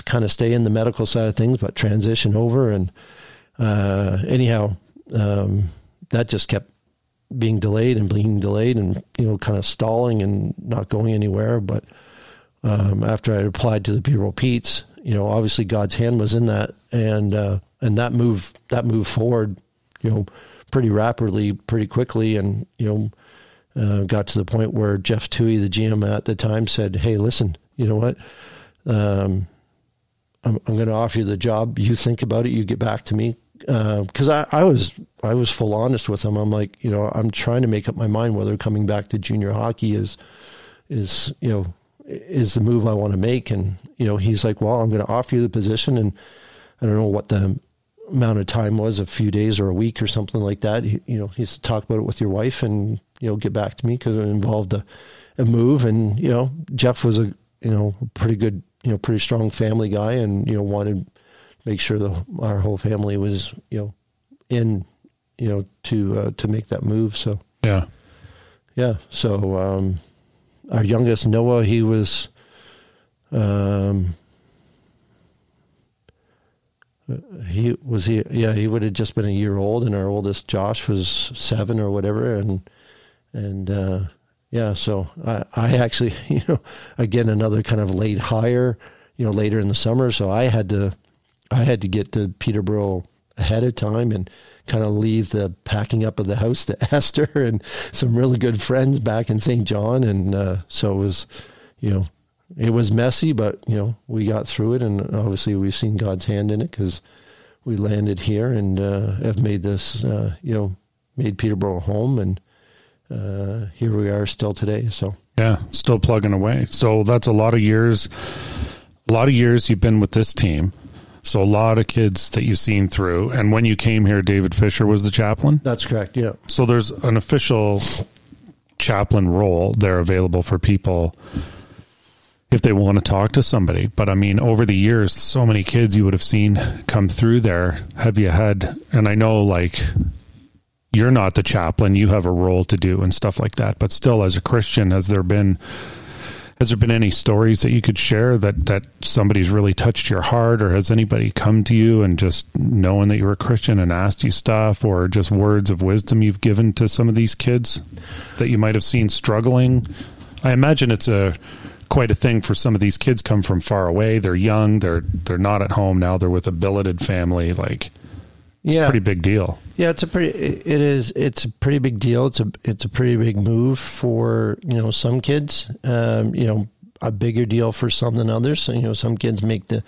kind of stay in the medical side of things, but transition over. And uh, anyhow, um, that just kept being delayed and being delayed, and you know, kind of stalling and not going anywhere. But um, after I applied to the Peterborough Petes, you know, obviously God's hand was in that, and uh, and that move that move forward, you know, pretty rapidly, pretty quickly, and you know. Uh, got to the point where Jeff Twohey, the GM at the time, said, "Hey, listen, you know what? Um, I'm, I'm going to offer you the job. You think about it. You get back to me because uh, I, I was I was full honest with him. I'm like, you know, I'm trying to make up my mind whether coming back to junior hockey is is you know is the move I want to make. And you know, he's like, well, I'm going to offer you the position, and I don't know what the amount of time was, a few days or a week or something like that. He, you know, he has to talk about it with your wife and you know get back to me because it involved a, a move. And you know, Jeff was a you know pretty good you know pretty strong family guy, and you know wanted to make sure the, our whole family was you know in you know to uh, to make that move. So yeah, yeah. So um, our youngest Noah, he was. Um, he was he yeah he would have just been a year old and our oldest Josh was seven or whatever and and uh, yeah so I, I actually you know again another kind of late hire you know later in the summer so I had to I had to get to Peterborough ahead of time and kind of leave the packing up of the house to Esther and some really good friends back in Saint John. And uh, so it was, you know, it was messy, but, you know, we got through it. And obviously we've seen God's hand in it because we landed here and uh, have made this, uh, you know, made Peterborough home. And uh, here we are still today. So, yeah, still plugging away. So that's a lot of years. A lot of years you've been with this team. So a lot of kids that you've seen through. And when you came here, David Fisher was the chaplain? That's correct, yeah. So there's an official chaplain role there available for people if they want to talk to somebody. But I mean, over the years, so many kids you would have seen come through there. Have you had, and I know like you're not the chaplain, you have a role to do and stuff like that. But still, as a Christian, has there been has there been any stories that you could share that that somebody's really touched your heart, or has anybody come to you and just knowing that you're a Christian and asked you stuff, or just words of wisdom you've given to some of these kids that you might have seen struggling? I imagine it's a quite a thing for some of these kids come from far away. They're young. They're they're not at home now. They're with a billeted family. Like it's yeah. a pretty big deal. Yeah, it's a pretty. It is. It's a pretty big deal. It's a. It's a pretty big move for you know some kids. Um, you know, a bigger deal for some than others. So, you know, some kids make the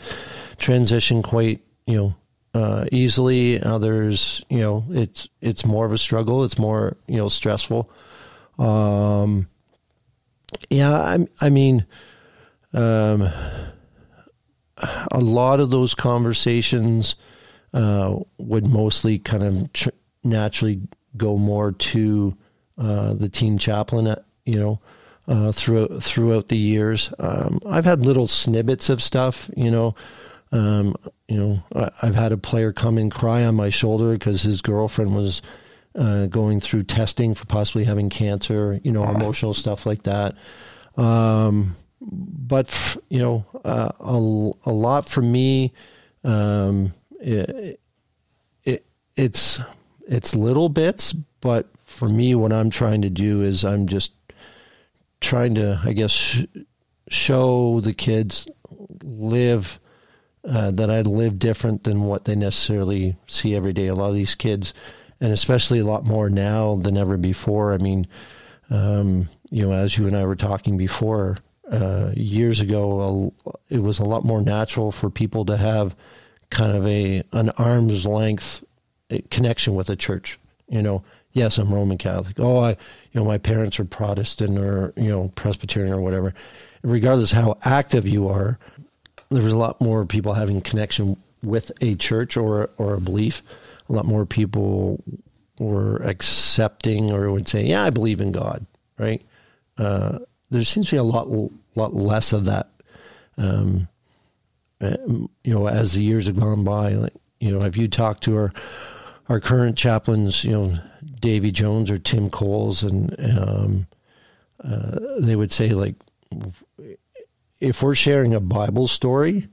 transition quite you know uh, easily. Others, you know, it's it's more of a struggle. It's more you know stressful. Um, yeah, I. I mean, um, a lot of those conversations uh, would mostly kind of tr- naturally go more to uh, the teen chaplain, you know, uh, throughout throughout the years. Um, I've had little snippets of stuff, you know. Um, you know, I, have had a player come and cry on my shoulder because his girlfriend was uh, going through testing for possibly having cancer. You know, emotional stuff like that. Um, but you know, uh, a, a lot for me. Um, it, it, it's it's little bits, but for me, what I'm trying to do is I'm just trying to, I guess, sh- show the kids live uh, that I live different than what they necessarily see every day. A lot of these kids, and especially a lot more now than ever before. I mean, um, you know, as you and I were talking before, uh, years ago, it was a lot more natural for people to have kind of a an arm's length connection with a church. You know, yes, I'm Roman Catholic. Oh, I, you know, my parents are Protestant or you know Presbyterian or whatever. Regardless how active you are, there was a lot more people having connection with a church or or a belief. A lot more people were accepting or would say, "Yeah, I believe in God." Right? Uh, there seems to be a lot lot less of that. Um, you know, as the years have gone by, like, you know, if you talk to our our current chaplains, you know, Davy Jones or Tim Coles, and um, uh, they would say like, if we're sharing a Bible story,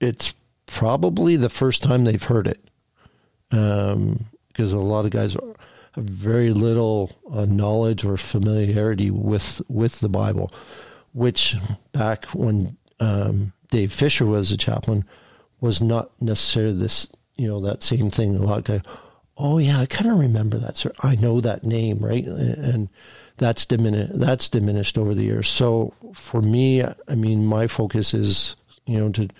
it's probably the first time they've heard it, because um, a lot of guys have very little uh, knowledge or familiarity with with the Bible, which back when um, Dave Fisher was a chaplain was not necessarily this, you know, that same thing. A lot of guys, oh yeah, I kind of remember that. Sir, I know that name, right? And that's diminished. That's diminished over the years. So for me, I mean, my focus is you know to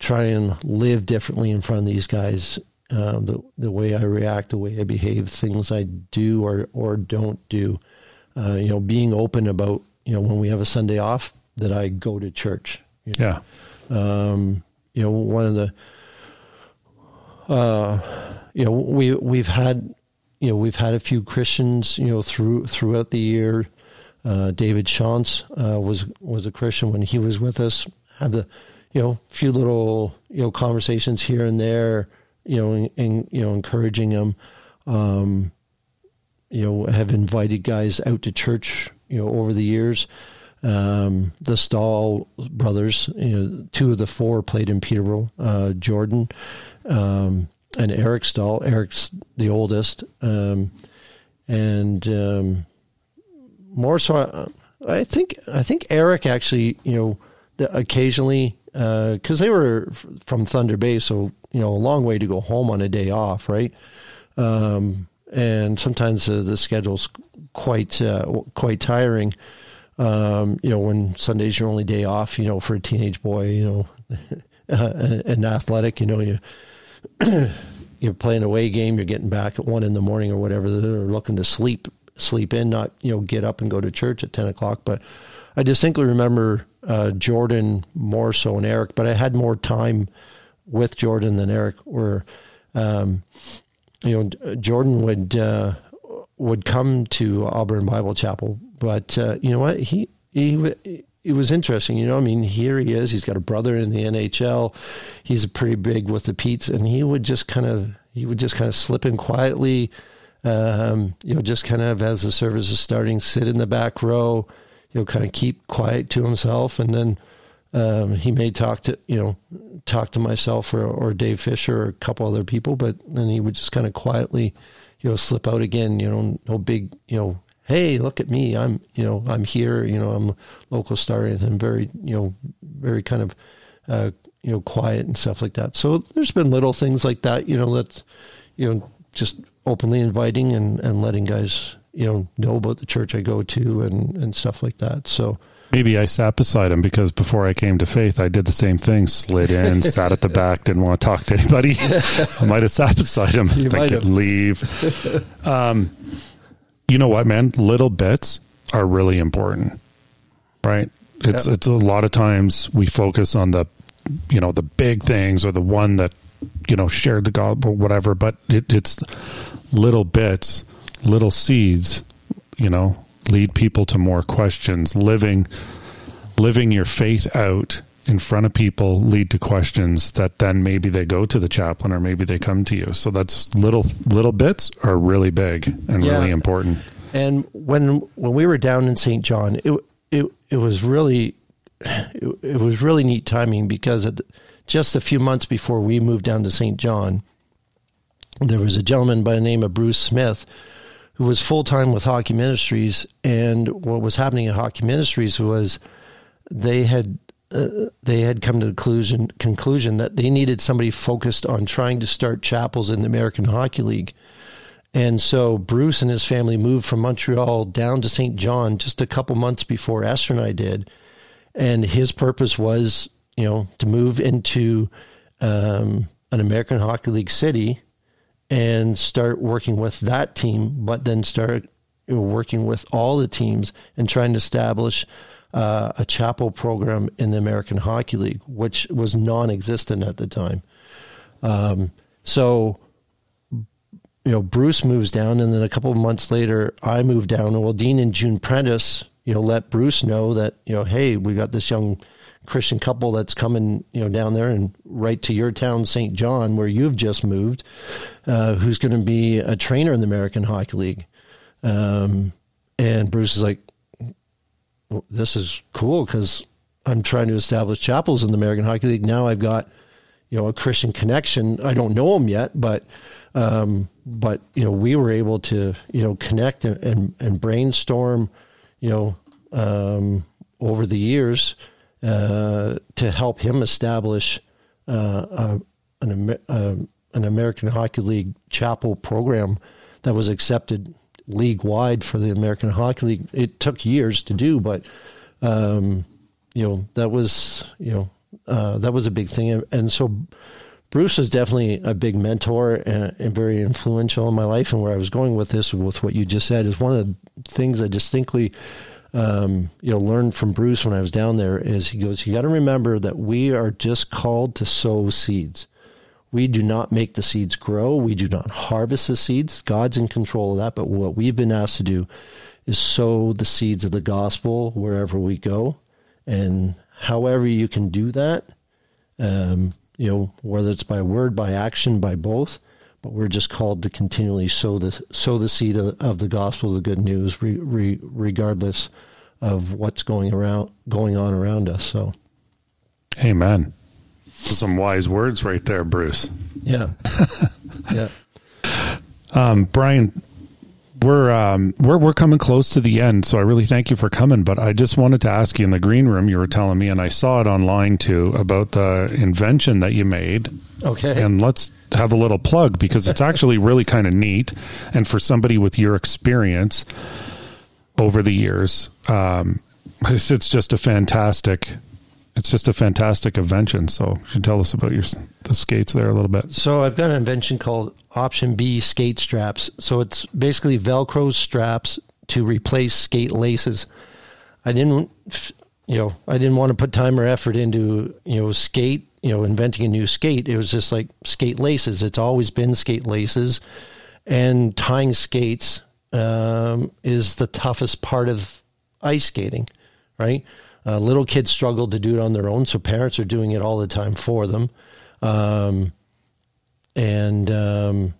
try and live differently in front of these guys. Uh, the the way I react, the way I behave, things I do or or don't do. Uh, you know, being open about you know when we have a Sunday off that I go to church. You know? Yeah. Um, you know, one of the uh, you know, we we've had you know we've had a few Christians you know through throughout the year. Uh, David Shantz uh, was was a Christian when he was with us. Had the you know few little you know conversations here and there. You know, and, you know encouraging them. Um, you know, have invited guys out to church. You know, over the years. Um, the Staal brothers, you know, two of the four played in Peterborough. Uh, Jordan um, and Eric Staal. Eric's the oldest, um, and um, more so. I, I think I think Eric actually, you know, the, occasionally because uh, they were from Thunder Bay, so you know, a long way to go home on a day off, right? Um, and sometimes uh, the schedule's quite uh, quite tiring. Um, you know, when Sunday's your only day off, you know, for a teenage boy, you know, and athletic, you know, you you're playing a away game, you're getting back at one in the morning or whatever, they're looking to sleep sleep in, not you know get up and go to church at ten o'clock. But I distinctly remember uh, Jordan more so and Eric, but I had more time with Jordan than Eric. Where um, you know Jordan would uh, would come to Auburn Bible Chapel, but uh, you know what he he it was interesting. You know, I mean, here he is. He's got a brother in the NHL. He's pretty big with the Petes, and he would just kind of he would just kind of slip in quietly. Um, you know, just kind of as the service is starting, sit in the back row. You know, kind of keep quiet to himself, and then um, he may talk to you know talk to myself or, or Dave Fisher or a couple other people, but then he would just kind of quietly, you know, slip out again. You know, no big you know hey, look at me, I'm, you know, I'm here, you know, I'm local star and I'm very, you know, very kind of, uh, you know, quiet and stuff like that. So there's been little things like that, you know, that's, you know, just openly inviting and, and letting guys, you know, know about the church I go to and, and stuff like that. So, Maybe I sat beside him because before I came to faith, I did the same thing. Slid in, sat at the back, didn't want to talk to anybody. I might have sat beside him, you thinking, leave. Um, you know what, man? Little bits are really important, right? It's yep. it's a lot of times we focus on the, you know, the big things or the one that, you know, shared the gospel, whatever. But it, it's little bits, little seeds, you know, lead people to more questions. Living, living your faith out in front of people lead to questions that then maybe they go to the chaplain or maybe they come to you. So that's little little bits are really big and yeah. really important. And when when we were down in Saint John, it it it was really it, it was really neat timing because just a few months before we moved down to Saint John, there was a gentleman by the name of Bruce Smith who was full time with Hockey Ministries, and what was happening at Hockey Ministries was they had uh, they had come to the conclusion, conclusion that they needed somebody focused on trying to start chapels in the American Hockey League. And so Bruce and his family moved from Montreal down to Saint John just a couple months before Esther and I did. And his purpose was, you know, to move into um, an American Hockey League city and start working with that team, but then start working with all the teams and trying to establish uh, a chapel program in the American Hockey League, which was non-existent at the time. Um, so, you know, Bruce moves down, and then a couple of months later, I move down. And well, Dean and June Prentice, you know, let Bruce know that you know, hey, we got this young Christian couple that's coming, you know, down there and right to your town, Saint John, where you've just moved, uh, who's going to be a trainer in the American Hockey League. Um, and Bruce is like, this is cool because I'm trying to establish chapels in the American Hockey League. Now I've got, you know, a Christian connection. I don't know him yet, but, um, but you know, we were able to, you know, connect and and, and brainstorm, you know, um, over the years uh, to help him establish uh, a, an, a, an American Hockey League chapel program that was accepted league wide for the American Hockey League. It took years to do, but um, you know that was you know uh, that was a big thing, and so Bruce was definitely a big mentor and, and, very influential in my life. And where I was going with this, with what you just said, is one of the things I distinctly, um, you know, learned from Bruce when I was down there. Is he goes, you got to remember that we are just called to sow seeds. We do not make the seeds grow. We do not harvest the seeds. God's in control of that. But what we've been asked to do is sow the seeds of the gospel wherever we go, and however you can do that. Um, you know, whether it's by word, by action, by both. But we're just called to continually sow the sow the seed of, of the gospel, the good news, re, re, regardless of what's going around going on around us. So, Amen. Some wise words right there, Bruce. Yeah, yeah. Um, Brian, we're um, we're we're coming close to the end, so I really thank you for coming. But I just wanted to ask you in the green room, you were telling me, and I saw it online too about the invention that you made. Okay, and let's have a little plug because it's actually really kind of neat, and for somebody with your experience over the years, um, it's, it's just a fantastic it's just a fantastic invention. So you should tell us about your the skates there a little bit. So I've got an invention called Option B skate straps. So it's basically Velcro straps to replace skate laces. I didn't, you know, I didn't want to put time or effort into you know skate, you know, inventing a new skate. It was just like skate laces. It's always been skate laces, and tying skates um, is the toughest part of ice skating, right? Uh, little kids struggle to do it on their own, so parents are doing it all the time for them. Um, and um,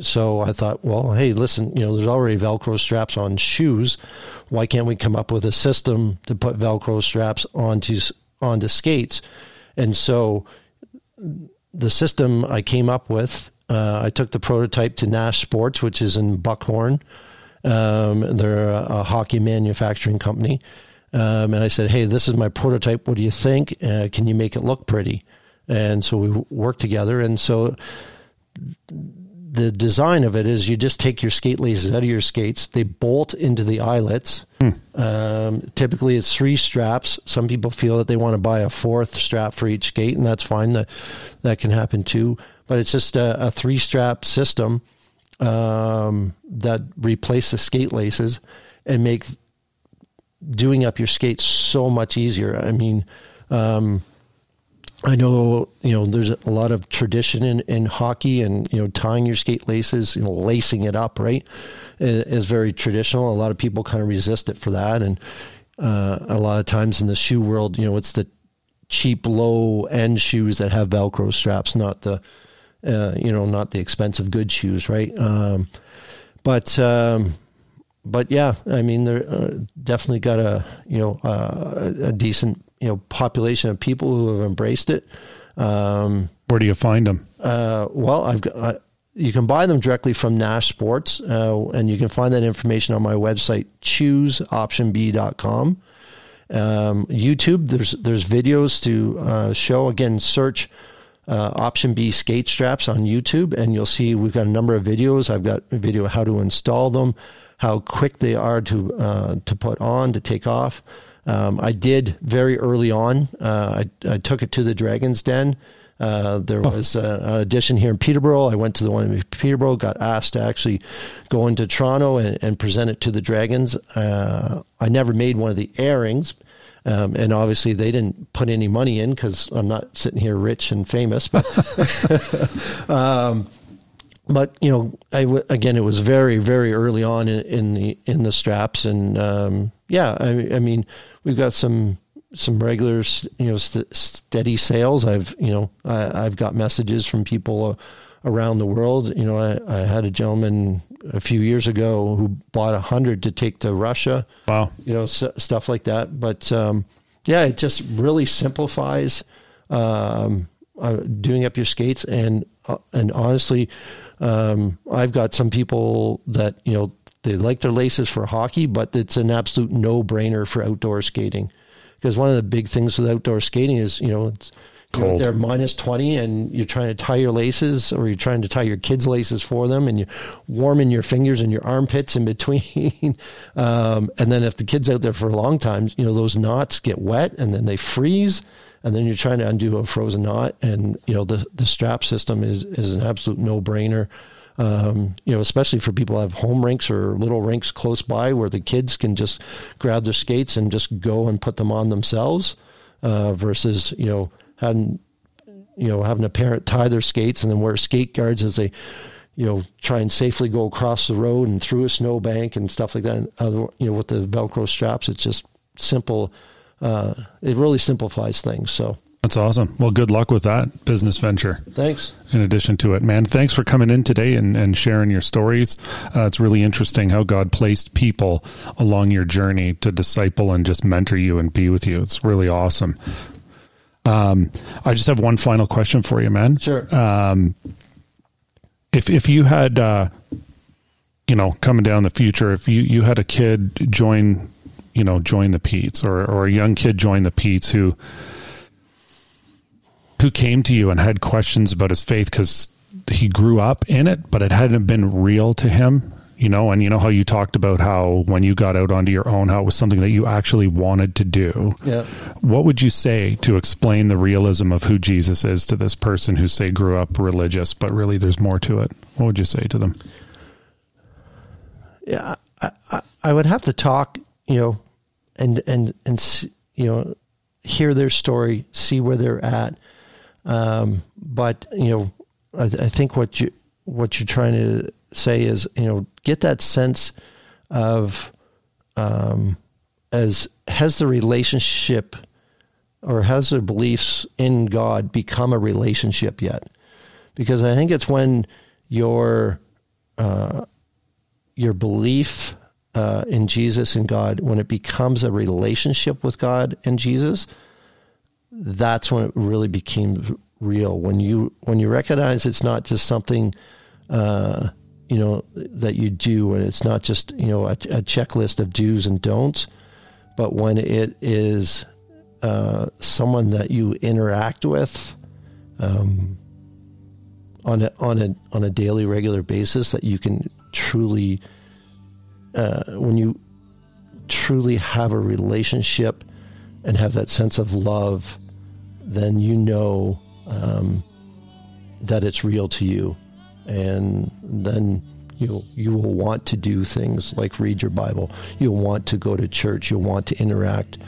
so I thought, well, hey, listen, you know, there's already Velcro straps on shoes. Why can't we come up with a system to put Velcro straps onto onto skates? And so the system I came up with, uh, I took the prototype to Nash Sports, which is in Buckhorn. Um, they're a, a hockey manufacturing company um, and I said, "Hey, this is my prototype. What do you think? Uh, can you make it look pretty?" And so we worked together. And so the design of it is you just take your skate laces out of your skates. They bolt into the eyelets. Hmm. Um, typically, it's three straps. Some people feel that they want to buy a fourth strap for each skate, and that's fine. That that can happen too. But it's just a, a three strap system um, that replaces skate laces and make doing up your skates so much easier. I mean, um, I know you know there's a lot of tradition in, in hockey, and you know tying your skate laces, you know lacing it up, right, is very traditional. A lot of people kind of resist it for that, and uh, a lot of times in the shoe world, you know, it's the cheap low end shoes that have Velcro straps, not the uh, you know not the expensive good shoes, right? Um, but um, but yeah, I mean, they're uh, definitely got a you know uh, a decent you know population of people who have embraced it. Um, Where do you find them? Uh, well, I've got. Uh, you can buy them directly from Nash Sports, uh, and you can find that information on my website, chooseoptionb.com. Um, YouTube, there's there's videos to uh, show. Again, search Option B skate straps on YouTube, and you'll see we've got a number of videos. I've got a video how to install them how quick they are to uh, to put on to take off. Um, I did very early on. Uh, I, I, took it to the Dragon's Den. Uh, there oh. was an audition here in Peterborough. I went to the one in Peterborough. Got asked to actually go into Toronto and, and present it to the Dragons. Uh, I never made one of the airings. Um, and obviously, they didn't put any money in because I'm not sitting here rich and famous. But um, but you know, I w- again, it was very, very early on in, in the in the straps, and um, yeah, I, I, mean, we've got some some regular, you know, st- steady sales. I've you know, I, have got messages from people uh, around the world. You know, I, I, had a gentleman a few years ago who bought a hundred to take to Russia. Wow, you know, s- stuff like that. But um, yeah, it just really simplifies um, uh, doing up your skates, and uh, and honestly um, I've got some people that you know they like their laces for hockey, but it's an absolute no brainer for outdoor skating. Because one of the big things with outdoor skating is you know You're out Cold. there minus 20 and you're trying to tie your laces or you're trying to tie your kids' laces for them and you're warming your fingers and your armpits in between. um, and then if the kid's out there for a long time, you know, those knots get wet and then they freeze. And then you're trying to undo a frozen knot. And, you know, the, the strap system is, is an absolute no brainer. Um, you know, especially for people who have home rinks or little rinks close by where the kids can just grab their skates and just go and put them on themselves uh, versus, you know, having you know having a parent tie their skates and then wear skate guards as they you know try and safely go across the road and through a snowbank and stuff like that and you know with the velcro straps it's just simple uh, it really simplifies things so That's awesome. Well, good luck with that business venture. thanks in addition to it, man. Thanks for coming in today and, and sharing your stories. Uh, it's really interesting how God placed people along your journey to disciple and just mentor you and be with you. It's really awesome. Um, I just have one final question for you, man. sure Um, if if you had, uh, you know, coming down the future, if you you had a kid join, you know, join the Pete's, or or a young kid join the Pete's who who came to you and had questions about his faith because he grew up in it, but it hadn't been real to him. You know, and you know how you talked about how when you got out onto your own, how it was something that you actually wanted to do. yeah What would you say to explain the realism of who Jesus is to this person who say grew up religious, but really there's more to it? What would you say to them? yeah I, I, I would have to talk you know and and and you know hear their story see where they're at. Um, but you know I, I think what you what you're trying to say is you know get that sense of um, as has the relationship or has their beliefs in God become a relationship yet? Because I think it's when your uh, your belief uh, in Jesus and God, when it becomes a relationship with God and Jesus, that's when it really became real. When you when you recognize it's not just something, uh, you know, that you do, and it's not just you know a, a checklist of do's and don'ts, but when it is uh, someone that you interact with. Um, on a on a on a daily regular basis that you can truly uh, when you truly have a relationship and have that sense of love then you know um, that it's real to you. And then you you will want to do things like read your bible. You'll want to go to church. You'll want to interact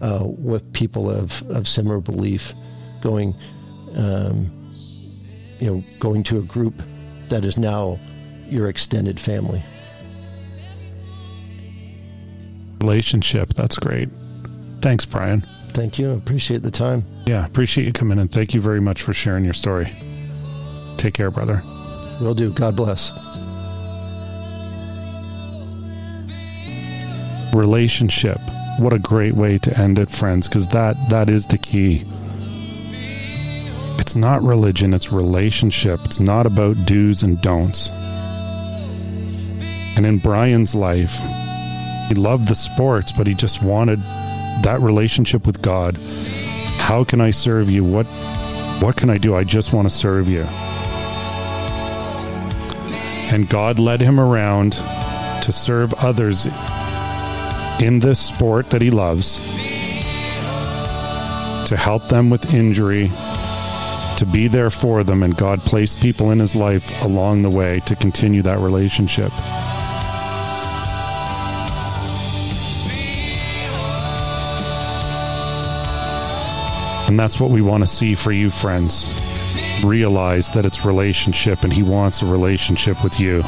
uh, with people of, of similar belief going um, you know, going to a group that is now your extended family. Relationship. That's great. Thanks, Brian. Thank you. Appreciate the time. Yeah, appreciate you coming in. Thank you very much for sharing your story. Take care, brother. Will do. God bless. Relationship. What a great way to end it, friends, because that that is the key. It's not religion, it's relationship. It's not about do's and don'ts. And in Brian's life, he loved the sports, but he just wanted that relationship with God. How can I serve you? What what can I do? I just want to serve you. And God led him around to serve others in this sport that he loves, to help them with injury, to be there for them, and God placed people in his life along the way to continue that relationship. And that's what we want to see for you, friends. Realize that it's relationship, and he wants a relationship with you.